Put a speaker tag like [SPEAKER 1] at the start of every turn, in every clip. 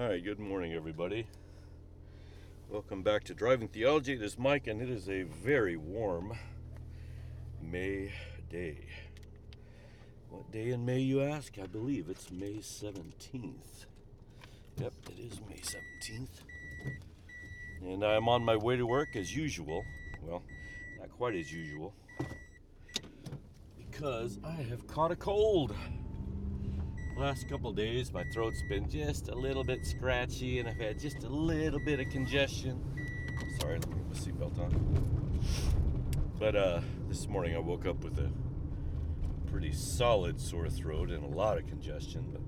[SPEAKER 1] All right, good morning, everybody. Welcome back to Driving Theology. It is Mike, and it is a very warm May day. What day in May, you ask? I believe it's May 17th. Yep, it is May 17th. And I'm on my way to work as usual. Well, not quite as usual. Because I have caught a cold last couple days my throat's been just a little bit scratchy and I've had just a little bit of congestion. Sorry, let me put my seatbelt on. But uh, this morning I woke up with a pretty solid sore throat and a lot of congestion, but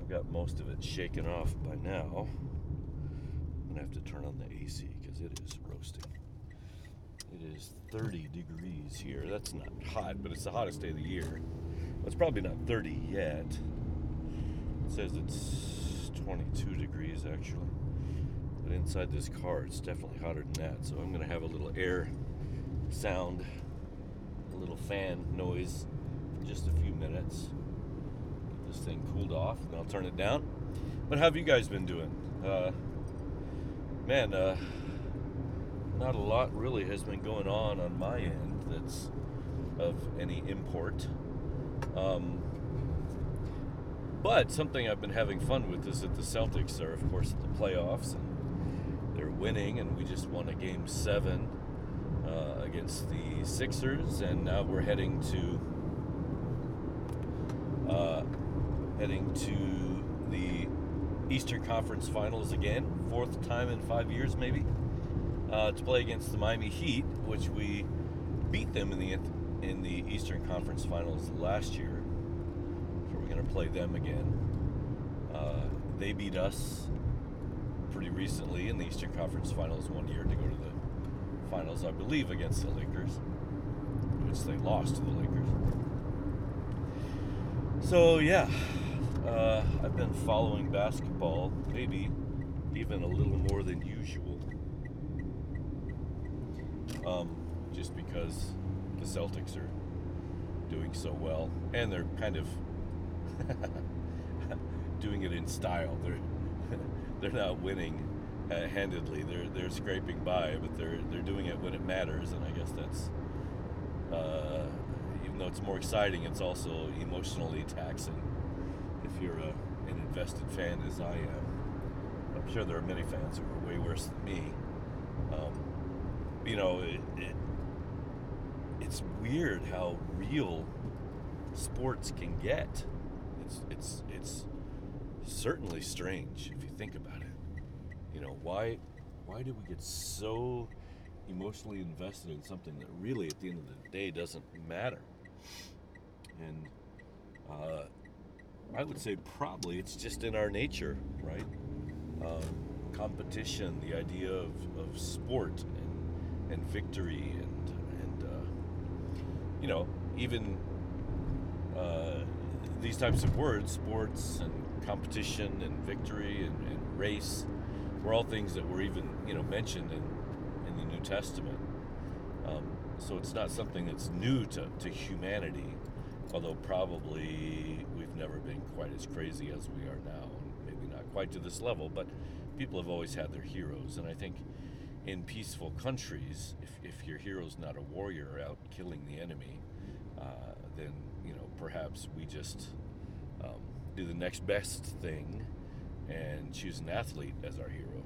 [SPEAKER 1] I've got most of it shaken off by now. I'm gonna have to turn on the AC because it is roasting. It is 30 degrees here. That's not hot, but it's the hottest day of the year. It's probably not 30 yet. It says it's 22 degrees actually. But inside this car, it's definitely hotter than that. So I'm going to have a little air sound, a little fan noise for just a few minutes. Get this thing cooled off, and I'll turn it down. But how have you guys been doing? Uh, man, uh, not a lot really has been going on on my end that's of any import. Um, but something I've been having fun with is that the Celtics are, of course, in the playoffs and they're winning, and we just won a game seven uh, against the Sixers, and now we're heading to uh, heading to the Eastern Conference Finals again, fourth time in five years, maybe, uh, to play against the Miami Heat, which we beat them in the in the Eastern Conference Finals last year. So we're going to play them again. Uh, they beat us pretty recently in the Eastern Conference Finals one year to go to the finals, I believe, against the Lakers, which they lost to the Lakers. So, yeah, uh, I've been following basketball, maybe even a little more than usual. Um, just because the Celtics are doing so well, and they're kind of doing it in style. They're they're not winning uh, handedly. They're they're scraping by, but they're they're doing it when it matters, and I guess that's uh, even though it's more exciting, it's also emotionally taxing if you're a, an invested fan as I am. I'm sure there are many fans who are way worse than me. Um, you know, it, it, it's weird how real sports can get. It's it's it's certainly strange if you think about it. You know, why why do we get so emotionally invested in something that really at the end of the day doesn't matter? And uh, I would say probably it's just in our nature, right? Um, competition, the idea of, of sport and, and victory you know, even uh, these types of words, sports and competition and victory and, and, race, were all things that were even, you know, mentioned in, in the New Testament. Um, so it's not something that's new to, to humanity, although probably we've never been quite as crazy as we are now, and maybe not quite to this level, but people have always had their heroes. And I think in peaceful countries, if, if your hero's not a warrior out killing the enemy, uh, then you know perhaps we just um, do the next best thing and choose an athlete as our hero.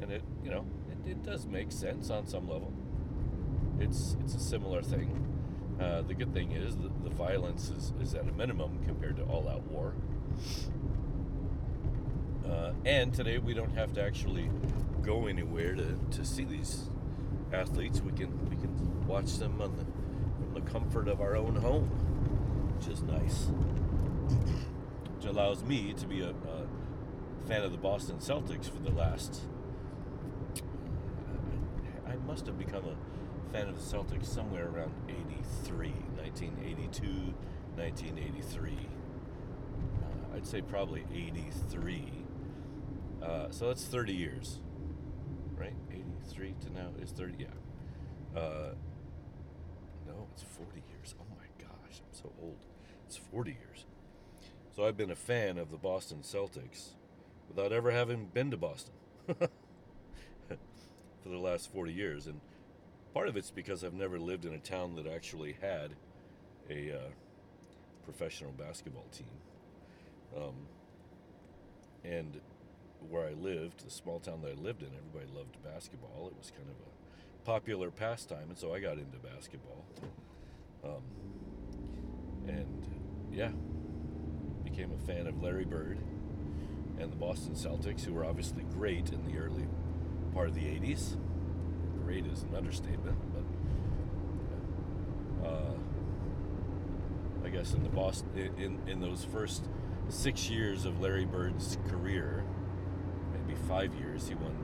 [SPEAKER 1] And it you know it, it does make sense on some level. It's it's a similar thing. Uh, the good thing is the violence is, is at a minimum compared to all-out war. Uh, and today we don't have to actually go anywhere to, to see these athletes. We can we can watch them on the, from the comfort of our own home, which is nice. which allows me to be a, a, fan of the Boston Celtics for the last. I must have become a fan of the Celtics somewhere around 83, 1982, 1983. Uh, I'd say probably 83. Uh, so that's 30 years right? 83 to now is 30. Yeah. Uh, no, it's 40 years. Oh my gosh, I'm so old. It's 40 years. So I've been a fan of the Boston Celtics without ever having been to Boston for the last 40 years. And part of it's because I've never lived in a town that actually had a uh, professional basketball team. Um, and where I lived, the small town that I lived in, everybody loved basketball. It was kind of a popular pastime, and so I got into basketball. Um, and yeah, became a fan of Larry Bird and the Boston Celtics, who were obviously great in the early part of the 80s. Great is an understatement, but uh, I guess in the Boston in, in those first six years of Larry Bird's career, five years, he won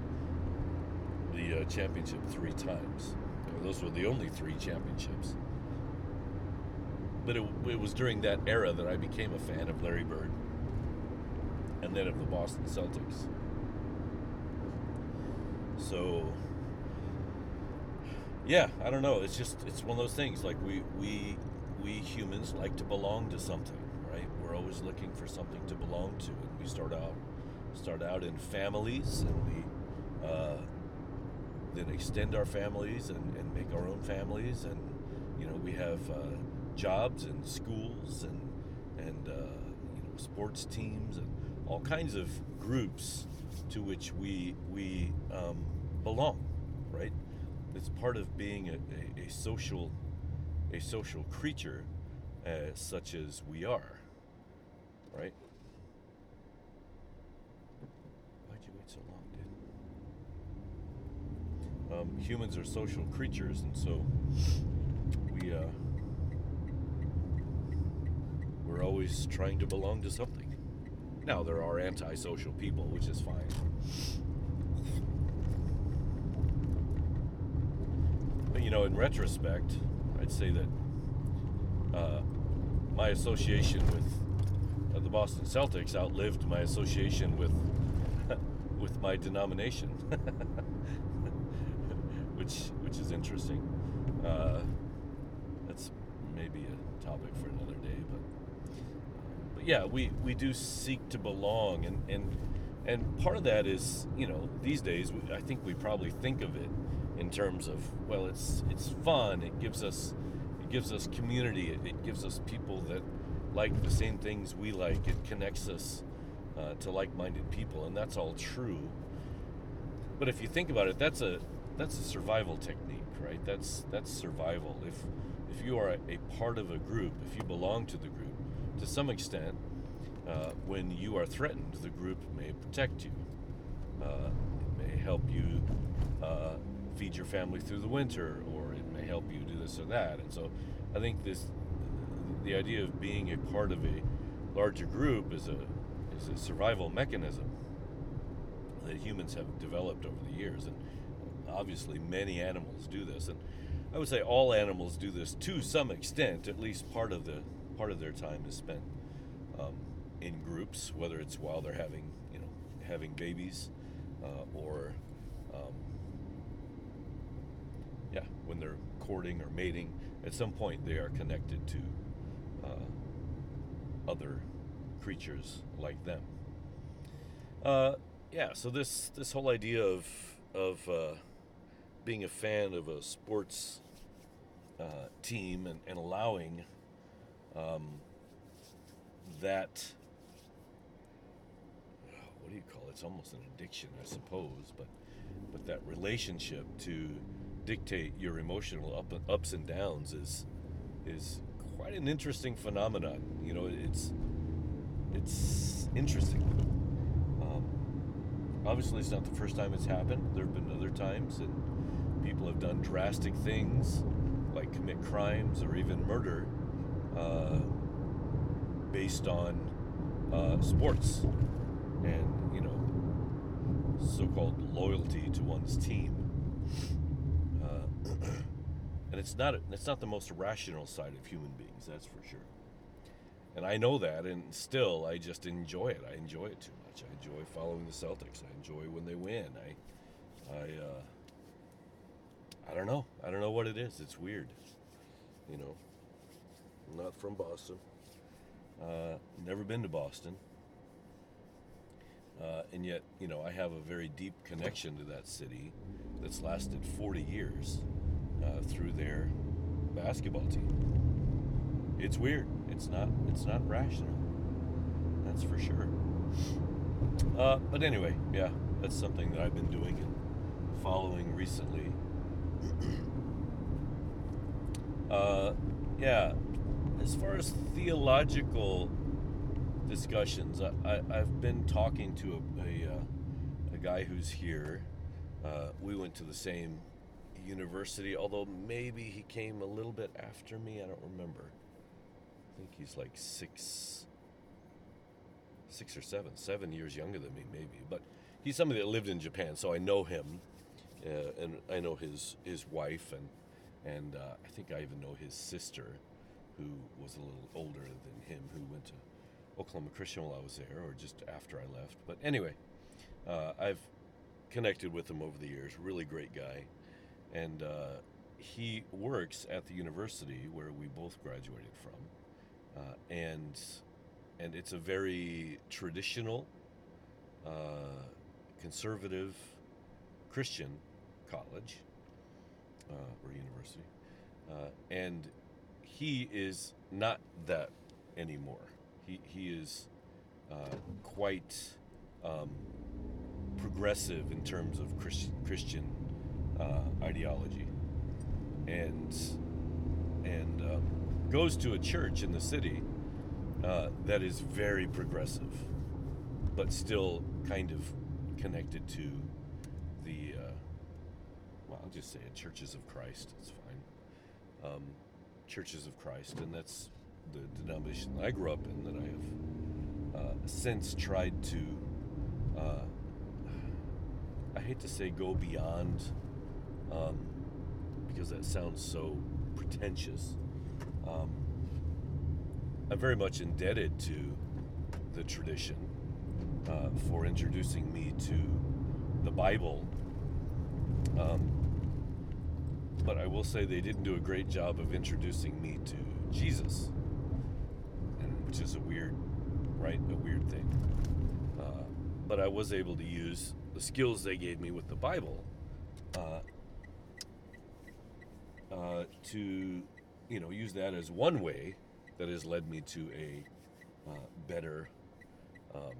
[SPEAKER 1] the uh, championship three times. Those were the only three championships. But it, it was during that era that I became a fan of Larry Bird and then of the Boston Celtics. So, yeah, I don't know. It's just it's one of those things. Like we we we humans like to belong to something, right? We're always looking for something to belong to, and we start out start out in families, and we uh, then extend our families and, and make our own families, and you know we have uh, jobs and schools and and uh, you know sports teams and all kinds of groups to which we we um, belong, right? It's part of being a, a, a social a social creature, uh, such as we are, right? Why'd you wait so long, dude? Um, humans are social creatures, and so we uh, we're always trying to belong to something. Now there are antisocial people, which is fine. But you know, in retrospect, I'd say that uh, my association with uh, the Boston Celtics outlived my association with with my denomination, interesting. Uh, that's maybe a topic for another day, but but yeah, we we do seek to belong, and and and part of that is you know these days I think we probably think of it in terms of well it's it's fun it gives us it gives us community it, it gives us people that like the same things we like it connects us uh, to like-minded people and that's all true but if you think about it that's a that's a survival technique right? That's that's survival. If if you are a, part of a group if you belong to the group to some extent uh, when you are threatened the group may protect you. Uh, it may help you uh, feed your family through the winter, or it may help you do this or that. And so, I think this, the idea of being a part of a larger group is a is a survival mechanism that humans have developed over the years, and obviously many animals do this. And I would say all animals do this to some extent. At least part of the part of their time is spent um, in groups, whether it's while they're having you know having babies uh, or um, yeah, when they're courting or mating, at some point they are connected to uh, other creatures like them. Uh, yeah, so this this whole idea of of uh, being a fan of a sports uh, team and, and allowing um, that what do you call it? It's almost an addiction, I suppose, but but that relationship to dictate your emotional up, ups and downs is is quite an interesting phenomenon. You know, it's it's interesting. Obviously, it's not the first time it's happened. There have been other times, and people have done drastic things like commit crimes or even murder uh, based on uh, sports and you know so-called loyalty to one's team and it's not it's not the most rational side of human beings that's for sure and i know that and still i just enjoy it. I enjoy it too much. I enjoy following the celtics. I enjoy when they win. I i uh i don't know. I don't know what it is. It's weird you know. I'm not from boston. Uh never been to boston. Uh, and yet, you know, I have a very deep connection to that city that's lasted 40 years uh, through their basketball team. It's weird. It's not. It's not rational. That's for sure. Uh, but anyway, yeah, that's something that I've been doing and following recently. uh, yeah, as far as theological discussions, I, I, have been talking to a, a, uh, a guy who's here. Uh, we went to the same university, although maybe he came a little bit after me. I don't remember. I think he's like six, six or seven, seven years younger than me, maybe. But he's somebody that lived in Japan, so I know him, uh, and I know his his wife, and and uh, I think I even know his sister, who was a little older than him, who went to Oklahoma Christian while I was there, or just after I left. But anyway, uh, I've connected with him over the years. Really great guy, and uh, he works at the university where we both graduated from, uh, and and it's a very traditional, uh, conservative, Christian college uh, or university, uh, and he is not that anymore. He he is quite. Um, progressive in terms of Christ, Christian uh, ideology, and and um, goes to a church in the city uh, that is very progressive, but still kind of connected to the uh, well, I'll just say it, Churches of Christ. It's fine. Um, Churches of Christ, and that's the denomination I grew up in that I have uh, since tried to uh, I hate to say go beyond um, because that sounds so pretentious. Um, I'm very much indebted to the tradition uh, for introducing me to the Bible. Um, but I will say they didn't do a great job of introducing me to Jesus, and, which is a weird, right? A weird thing. Uh, but I was able to use the skills they gave me with the Bible uh, uh, to, you know, use that as one way that has led me to a uh, better um,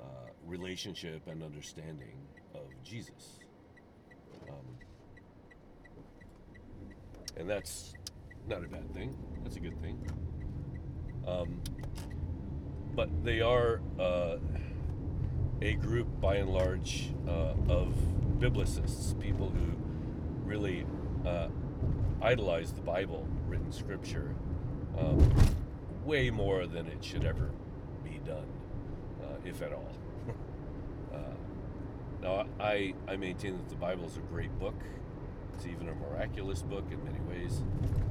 [SPEAKER 1] uh, relationship and understanding of Jesus. Um, and that's not a bad thing. That's a good thing. Um, but they are uh, a group, by and large, uh, of biblicists, people who really uh, idolize the Bible, written scripture, um, way more than it should ever be done, uh, if at all. Uh, now, I, I maintain that the Bible is a great book. It's even a miraculous book in many ways,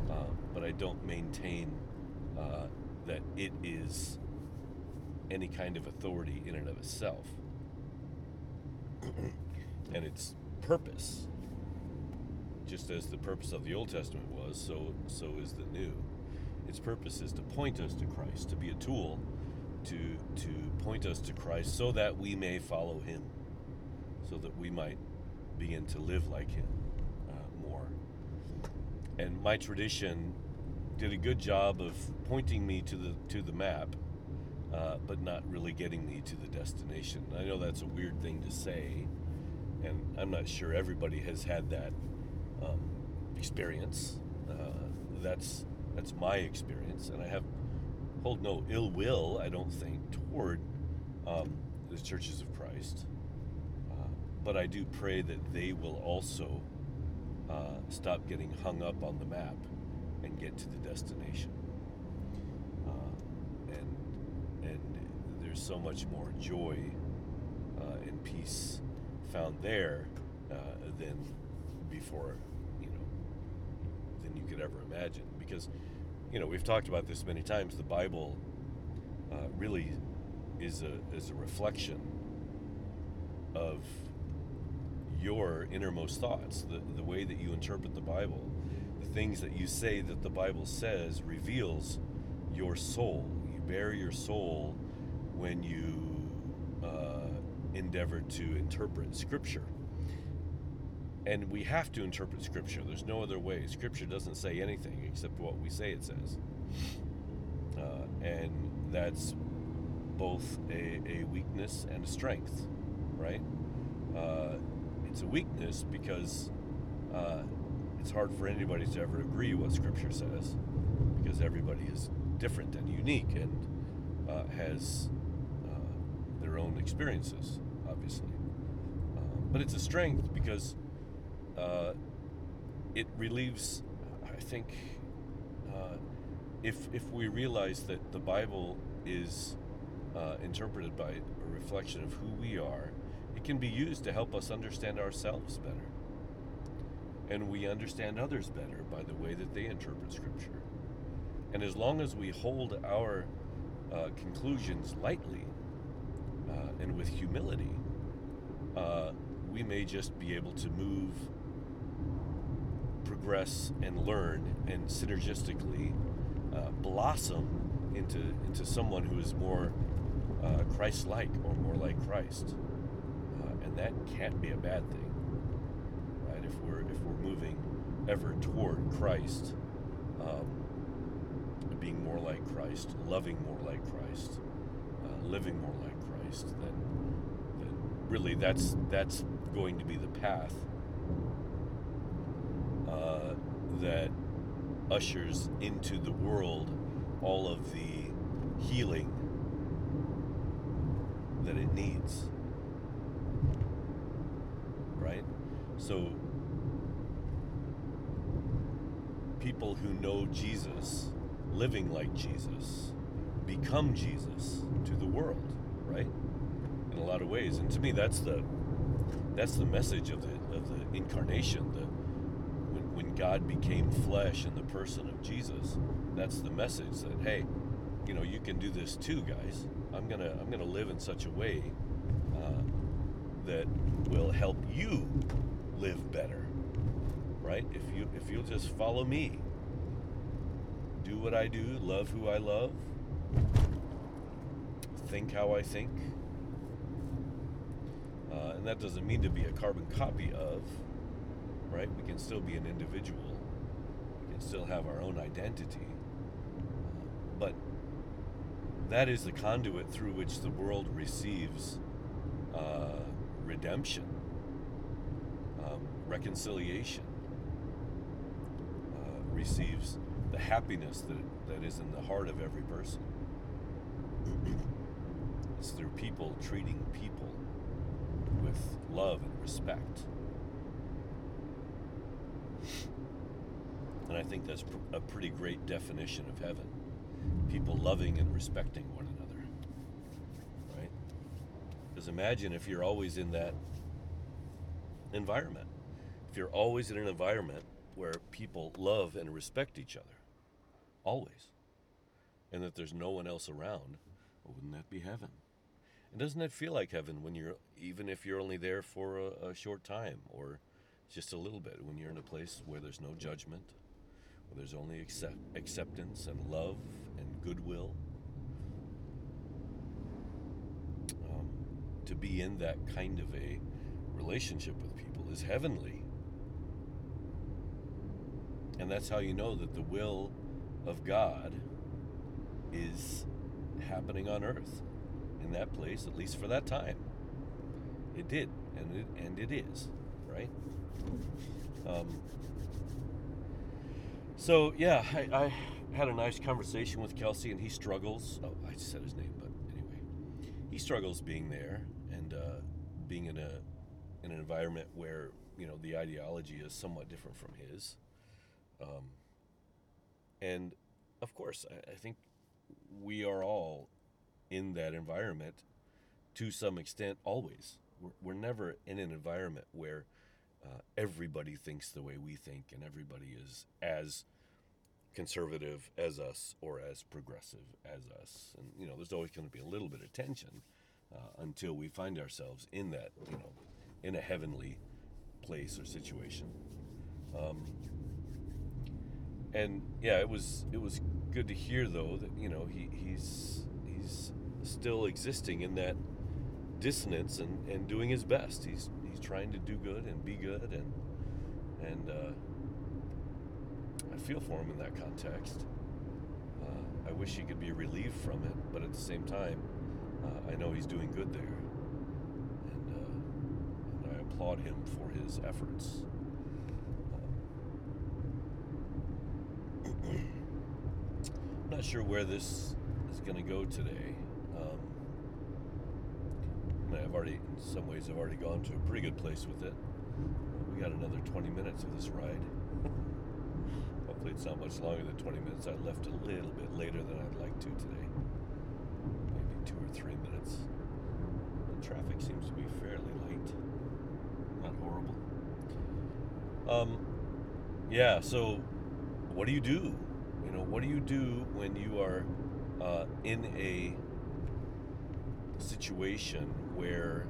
[SPEAKER 1] uh, but I don't maintain uh, that it is any kind of authority in and of itself. and its purpose, just as the purpose of the Old Testament was, so so is the New. Its purpose is to point us to Christ, to be a tool to to point us to Christ so that we may follow him, so that we might begin to live like him uh, more. And my tradition did a good job of pointing me to the to the map uh, but not really getting me to the destination. I know that's a weird thing to say, and I'm not sure everybody has had that um, experience. Uh, that's that's my experience, and I have hold no ill will. I don't think toward um, the churches of Christ, uh, but I do pray that they will also uh, stop getting hung up on the map and get to the destination. And and there's so much more joy uh, and peace found there uh, than before, than you could ever imagine. Because, you know, we've talked about this many times. The Bible uh, really is a is a reflection of your innermost thoughts, the, the way that you interpret the Bible, the things that you say that the Bible says reveals your soul. You bare your soul when you uh, endeavor to interpret Scripture. And we have to interpret Scripture. There's no other way. Scripture doesn't say anything except what we say it says. Uh, and that's both a, a weakness and a strength, right? Uh, it's a weakness because uh, it's hard for anybody to ever agree what Scripture says because everybody is different and unique and uh, has uh, their own experiences, obviously. Uh, but it's a strength because uh, it relieves, I think, uh, if, if we realize that the Bible is uh, interpreted by a reflection of who we are, it can be used to help us understand ourselves better. And we understand others better by the way that they interpret Scripture. And as long as we hold our uh, conclusions lightly uh, and with humility, uh, we may just be able to move, progress, and learn, and synergistically uh, blossom into into someone who is more uh, Christ-like or more like Christ, uh, and that can't be a bad thing, right? If we're if we're moving ever toward Christ, um, being more like Christ, loving more like Christ, uh, living more like Christ, then then really that's that's going to be the path uh, that ushers into the world all of the healing that it needs. Right? So, people who know Jesus, living like Jesus, become Jesus to the world, right? In a lot of ways. And to me, that's the that's the message of the of the incarnation. The God became flesh in the person of Jesus, that's the message that hey, you know, you can do this too, guys. I'm gonna I'm gonna live in such a way uh, that will help you live better, right? If you if you'll just follow me, do what I do, love who I love, think how I think, uh, and that doesn't mean to be a carbon copy of, right? We can still be an individual. We can still have our own identity, but that is the conduit through which the world receives uh, redemption, um, reconciliation, uh, receives the happiness that, that is in the heart of every person. it's through people treating people with love and respect. And I think that's a pretty great definition of heaven people loving and respecting one another. Right? Because imagine if you're always in that environment. If you're always in an environment where people love and respect each other, always, and that there's no one else around, well, wouldn't that be heaven? And doesn't that feel like heaven when you're, even if you're only there for a, a short time or just a little bit, when you're in a place where there's no judgment, where there's only accept, acceptance and love and goodwill? Um, to be in that kind of a relationship with people is heavenly. And that's how you know that the will of God is happening on earth in that place, at least for that time. It did, and it, and it is, right? Um, so, yeah, I, I had a nice conversation with Kelsey, and he struggles. Oh, I said his name, but anyway, he struggles being there and uh, being in a in an environment where you know the ideology is somewhat different from his. Um, and of course, I, I think we are all in that environment to some extent. Always, we're, we're never in an environment where uh, everybody thinks the way we think and everybody is as conservative as us or as progressive as us. And, you know, there's always going to be a little bit of tension uh, until we find ourselves in that, you know, in a heavenly place or situation. Um, and yeah, it was it was good to hear though that you know he, he's he's still existing in that dissonance and, and doing his best. He's he's trying to do good and be good and and uh, I feel for him in that context. Uh, I wish he could be relieved from it, but at the same time, uh, I know he's doing good there, and, uh, and I applaud him for his efforts. I'm not sure where this is going to go today. Um, I mean, I've already, in some ways, I've already gone to a pretty good place with it. We got another 20 minutes of this ride. Hopefully, it's not much longer than 20 minutes. I left a little bit later than I'd like to today. Maybe two or three minutes. The traffic seems to be fairly light. Not horrible. Um, yeah, so what do you do? You know, what do you do when you are uh, in a situation where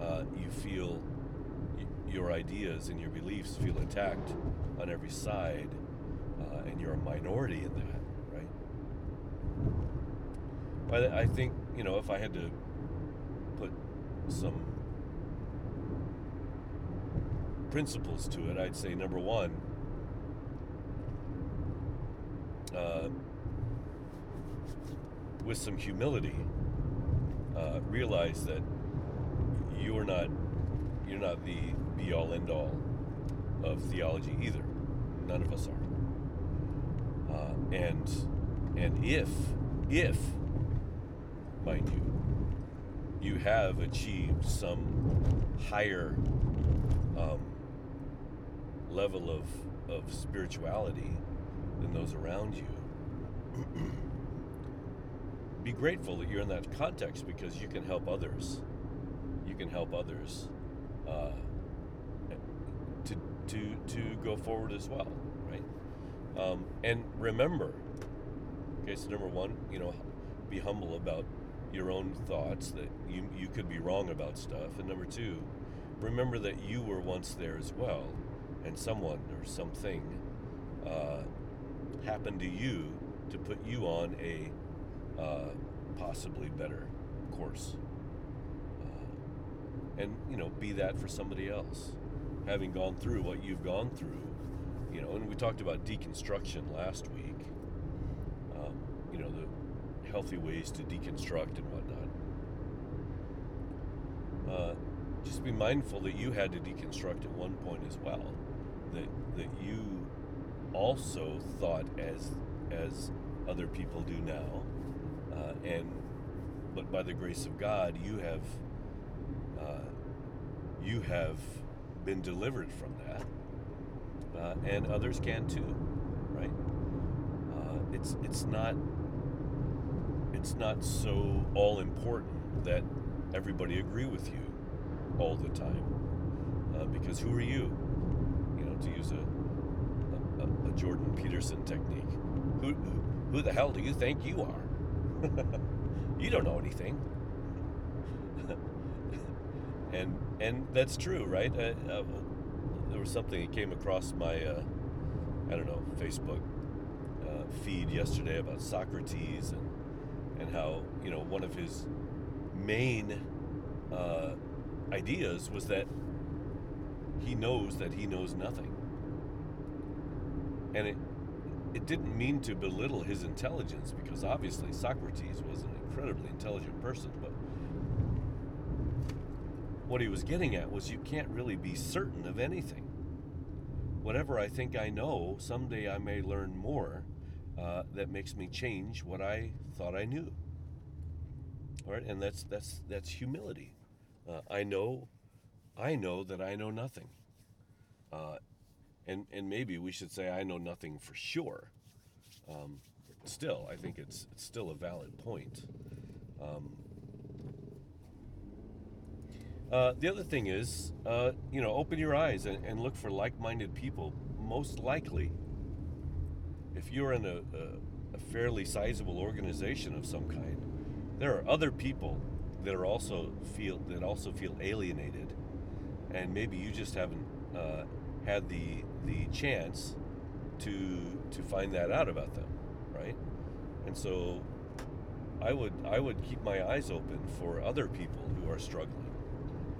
[SPEAKER 1] uh, you feel y- your ideas and your beliefs feel attacked on every side, uh, and you're a minority in that, right? But I think you know if I had to put some principles to it, I'd say number one. Uh, with some humility, uh, realize that you're not you're not the be all end all of theology either. None of us are. Uh, and and if if mind you, you have achieved some higher um, level of of spirituality than those around you. be grateful that you're in that context because you can help others. You can help others uh, to to to go forward as well, right? Um, and remember, okay, so number one, you know, be humble about your own thoughts that you you could be wrong about stuff, and number two, remember that you were once there as well, and someone or something uh, happened to you to put you on a uh, possibly better course. Uh, and, you know, be that for somebody else. Having gone through what you've gone through, you know, and we talked about deconstruction last week, um, you know, the healthy ways to deconstruct and whatnot. Uh, just be mindful that you had to deconstruct at one point as well. That, that you also thought as as other people do now, uh, and but by the grace of God, you have uh, you have been delivered from that, uh, and others can too, right? Uh, it's it's not it's not so all important that everybody agree with you all the time, uh, because who are you? You know, to use a, a, a Jordan Peterson technique. Who, who who the hell do you think you are? You don't know anything. and and that's true, right? Uh, uh, there was something that came across my uh, I don't know Facebook uh, feed yesterday about Socrates and and how you know one of his main uh, ideas was that he knows that he knows nothing, and it it didn't mean to belittle his intelligence because obviously Socrates was an incredibly intelligent person, but what he was getting at was you can't really be certain of anything. Whatever I think I know, someday I may learn more uh, that makes me change what I thought I knew. All right, and that's that's that's humility. Uh, I know, I know that I know nothing. Uh, and and maybe we should say I know nothing for sure. Um, still, I think it's it's still a valid point. Um, uh, the other thing is, uh, you know, open your eyes and, and look for like-minded people. Most likely, if you're in a, a, a fairly sizable organization of some kind, there are other people that are also feel that also feel alienated, and maybe you just haven't uh, had the the chance to to find that out about them, right? And so I would I would keep my eyes open for other people who are struggling,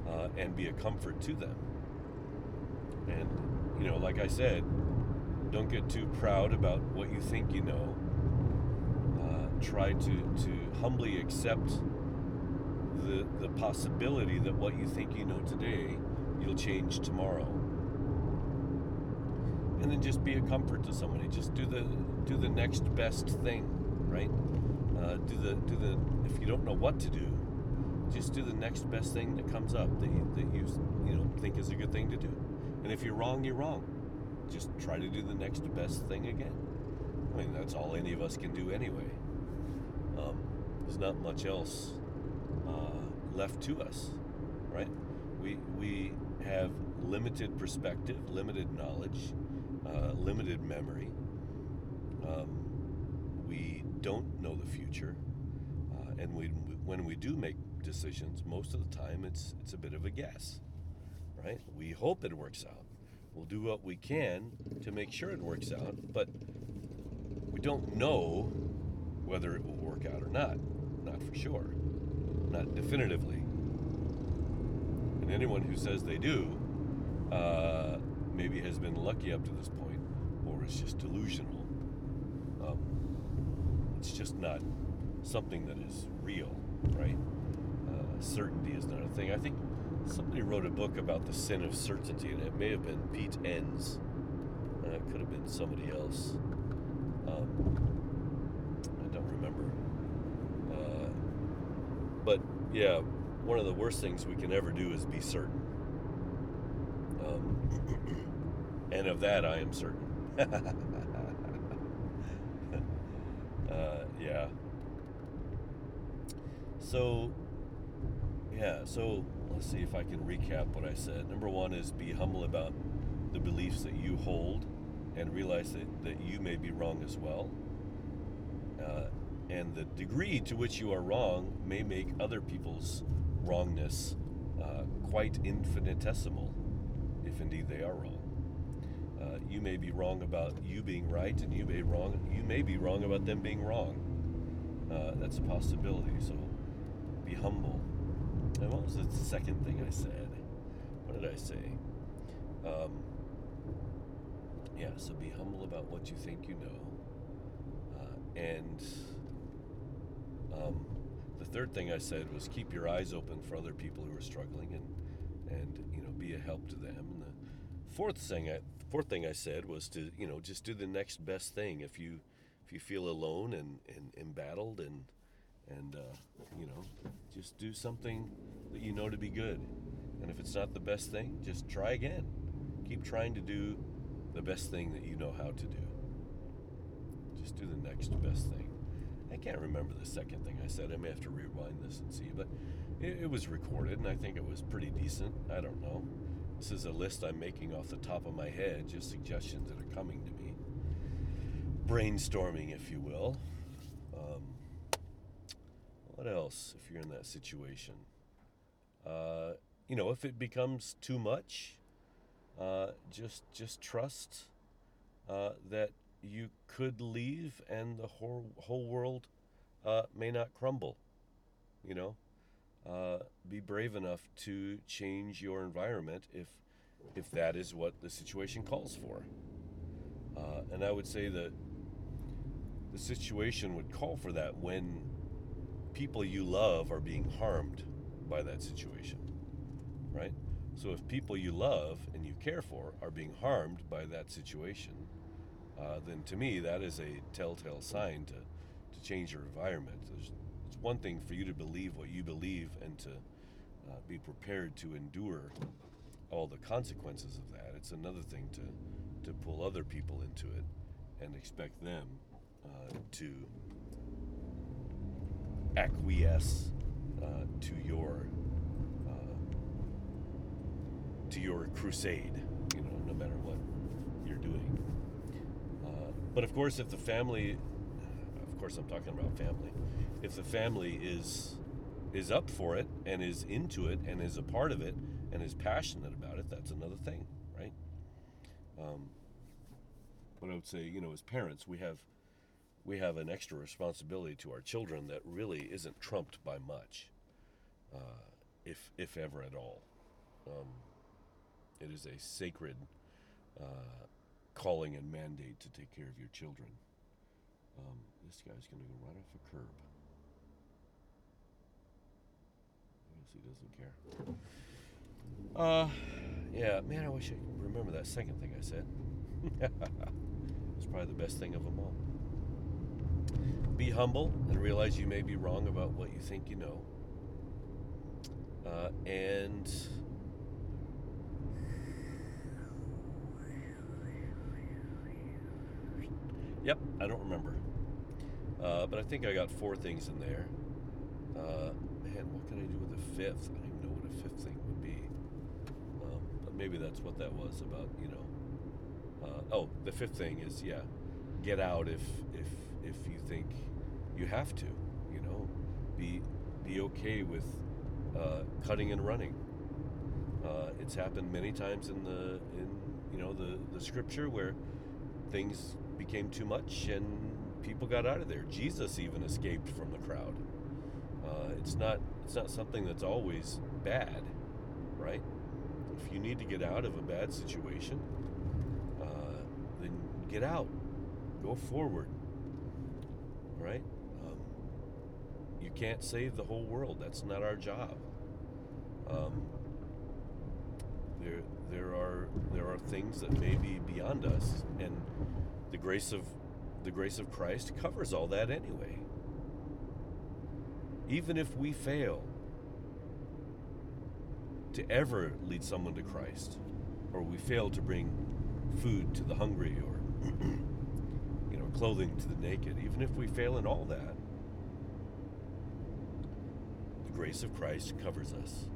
[SPEAKER 1] uh, and be a comfort to them. And you know, like I said, don't get too proud about what you think you know. Uh, try to to humbly accept the the possibility that what you think you know today, you'll change tomorrow. And then just be a comfort to somebody. Just do the do the next best thing, right? Uh, do the do the if you don't know what to do, just do the next best thing that comes up that you, that you you know think is a good thing to do. And if you're wrong, you're wrong. Just try to do the next best thing again. I mean, that's all any of us can do anyway. Um, there's not much else uh, left to us, right? We we have limited perspective, limited knowledge, uh, limited memory. Um, we don't know the future, uh, and we, when we do make decisions, most of the time it's it's a bit of a guess, right? We hope it works out. We'll do what we can to make sure it works out, but we don't know whether it will work out or not. Not for sure, not definitively. And anyone who says they do, uh, maybe has been lucky up to this point, or is just delusional. Um, it's just not something that is real, right? Uh, certainty is not a thing. I think somebody wrote a book about the sin of certainty, and it may have been Pete Enns. Uh, it could have been somebody else. Um, I don't remember. Uh, but yeah, one of the worst things we can ever do is be certain. And of that I am certain. uh, yeah. So, yeah, so let's see if I can recap what I said. Number one is be humble about the beliefs that you hold and realize that, that you may be wrong as well. Uh, and the degree to which you are wrong may make other people's wrongness uh, quite infinitesimal, if indeed they are wrong. Uh, you may be wrong about you being right, and you may wrong you may be wrong about them being wrong. Uh, that's a possibility. So be humble. And what was the second thing I said? What did I say? Um, yeah. So be humble about what you think you know, uh, and um, the third thing I said was keep your eyes open for other people who are struggling and and you know be a help to them. Fourth thing I fourth thing I said was to you know just do the next best thing if you if you feel alone and, and embattled and and uh, you know just do something that you know to be good. And if it's not the best thing, just try again. Keep trying to do the best thing that you know how to do. Just do the next best thing. I can't remember the second thing I said. I may have to rewind this and see, but it, it, was recorded, and I think it was pretty decent. I don't know. This is a list I'm making off the top of my head, just suggestions that are coming to me. Brainstorming, if you will. Um, what else if you're in that situation? Uh, you know, if it becomes too much, uh, just just trust uh, that you could leave and the whole whole world uh, may not crumble. You know, uh, be brave enough to change your environment if if that is what the situation calls for. Uh, and I would say that the situation would call for that when people you love are being harmed by that situation, right? So if people you love and you care for are being harmed by that situation, uh, then to me that is a telltale sign to, to change your environment. There's, one thing for you to believe what you believe and to uh, be prepared to endure all the consequences of that. It's another thing to, to pull other people into it and expect them uh, to acquiesce uh, to your uh, to your crusade. You know, no matter what you're doing. But of course, if the family, course, I'm talking about family. If the family is is up for it and is into it and is a part of it and is passionate about it, that's another thing, right? Um, but I would say, you know, as parents, we have we have an extra responsibility to our children that really isn't trumped by much, uh, if if ever at all. Um, it is a sacred uh, calling and mandate to take care of your children. Um, this guy's going to go right off a curb. I guess he doesn't care. Uh, yeah, man, I wish I could remember that second thing I said. it's probably the best thing of them all. Be humble and realize you may be wrong about what you think you know. Uh, and Yep, I don't remember. Uh, but I think I got four things in there. Uh, man, what can I do with a fifth? I don't even know what a fifth thing would be. Um, but maybe that's what that was about, you know. Uh, oh, the fifth thing is, yeah, get out if if if you think you have to. You know, be be okay with uh, cutting and running. Uh, it's happened many times in the in you know the the scripture where things became too much and people got out of there. Jesus even escaped from the crowd. Uh, it's not it's not something that's always bad, right? If you need to get out of a bad situation, uh, then get out, go forward, right? Um, you can't save the whole world. That's not our job. Um, there there are there are things that may be beyond us, and the grace of the grace of Christ covers all that anyway. Even if we fail to ever lead someone to Christ, or we fail to bring food to the hungry, or you know, clothing to the naked, even if we fail in all that, the grace of Christ covers us.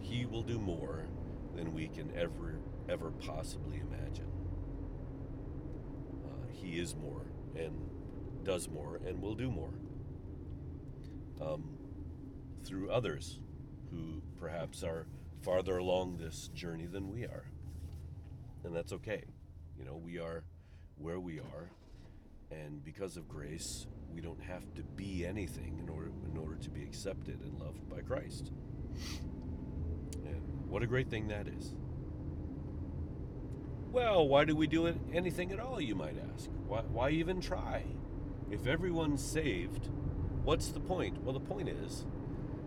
[SPEAKER 1] He will do more than we can ever, ever possibly imagine. He is more and does more and will do more um, through others who perhaps are farther along this journey than we are. And that's okay. You know, we are where we are, and because of grace, we don't have to be anything in order in order to be accepted and loved by Christ. And what a great thing that is. Well, why do we do anything at all, you might ask? Why, why even try? If everyone's saved, what's the point? Well, the point is,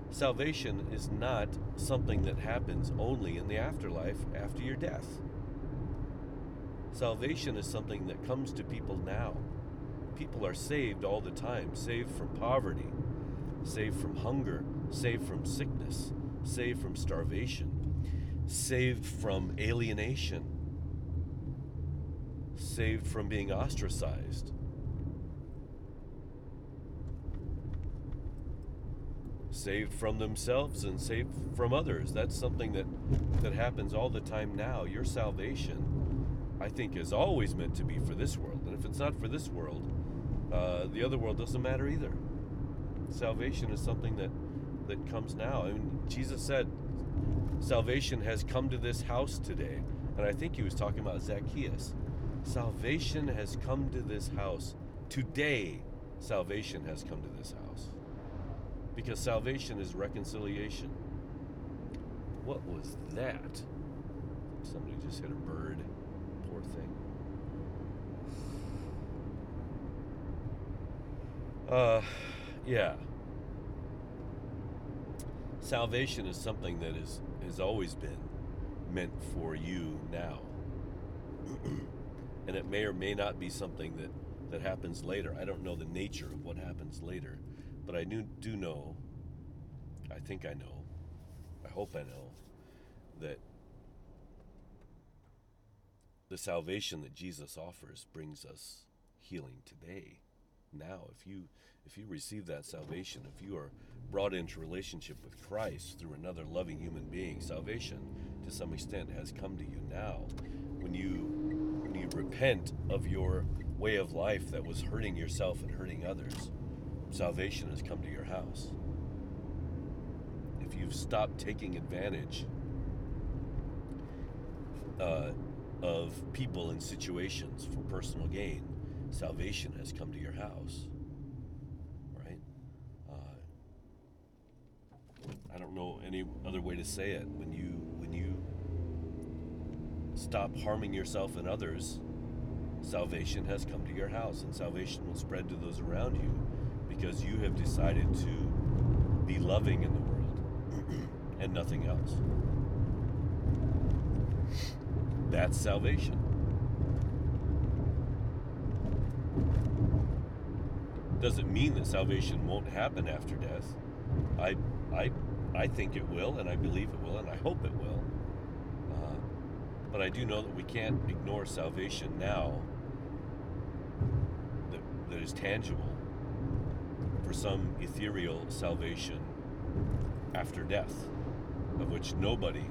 [SPEAKER 1] salvation is not something that happens only in the afterlife after your death. Salvation is something that comes to people now. People are saved all the time, saved from poverty, saved from hunger, saved from sickness, saved from starvation, saved from alienation saved from being ostracized. Saved from themselves and saved from others. That's something that, that happens all the time now. Your salvation, I think, is always meant to be for this world. And if it's not for this world, uh, the other world doesn't matter either. Salvation is something that, that comes now. I mean, Jesus said, Salvation has come to this house today. And I think he was talking about Zacchaeus. Salvation has come to this house. Today, salvation has come to this house. Because salvation is reconciliation. What was that? Somebody just hit a bird. Poor thing. Uh, yeah. Salvation is something that is has always been meant for you now. and it may or may not be something that that happens later. I don't know the nature of what happens later, but I do do know. I think I know. I hope I know that the salvation that Jesus offers brings us healing today. Now, if you if you receive that salvation, if you are brought into relationship with Christ through another loving human being, salvation to some extent has come to you now. When you when you repent of your way of life that was hurting yourself and hurting others, salvation has come to your house. If you've stopped taking advantage uh, of people and situations for personal gain, salvation has come to your house. Right? Uh, I don't know any other way to say it. When you when you stop harming yourself and others, salvation has come to your house, and salvation will spread to those around you because you have decided to be loving in the world and nothing else. That's salvation. Doesn't mean that salvation won't happen after death. I, I, I think it will, and I believe it will, and I hope it will. But I do know that we can't ignore salvation now that, that is tangible for some ethereal salvation after death, of which nobody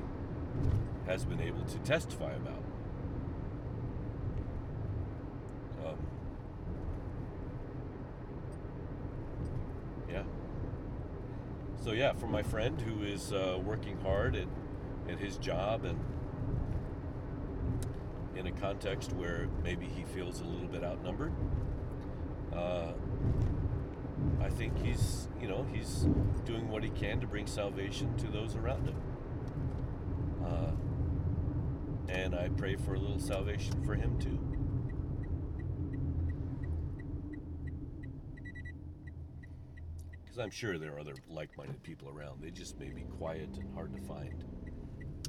[SPEAKER 1] has been able to testify about. Um, yeah. So yeah, for my friend who is uh, working hard at, at his job and in a context where maybe he feels a little bit outnumbered, uh, I think he's, you know, he's doing what he can to bring salvation to those around him. Uh, and I pray for a little salvation for him too. Because I'm sure there are other like minded people around. They just may be quiet and hard to find.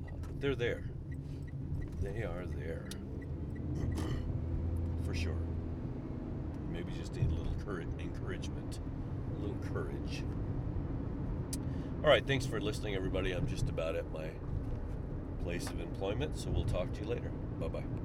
[SPEAKER 1] Uh, but they're there. They are there. for sure. Maybe just need a little courage, encouragement, a little courage. All right, thanks for listening, everybody. I'm just about at my place of employment, so we'll talk to you later. Bye bye.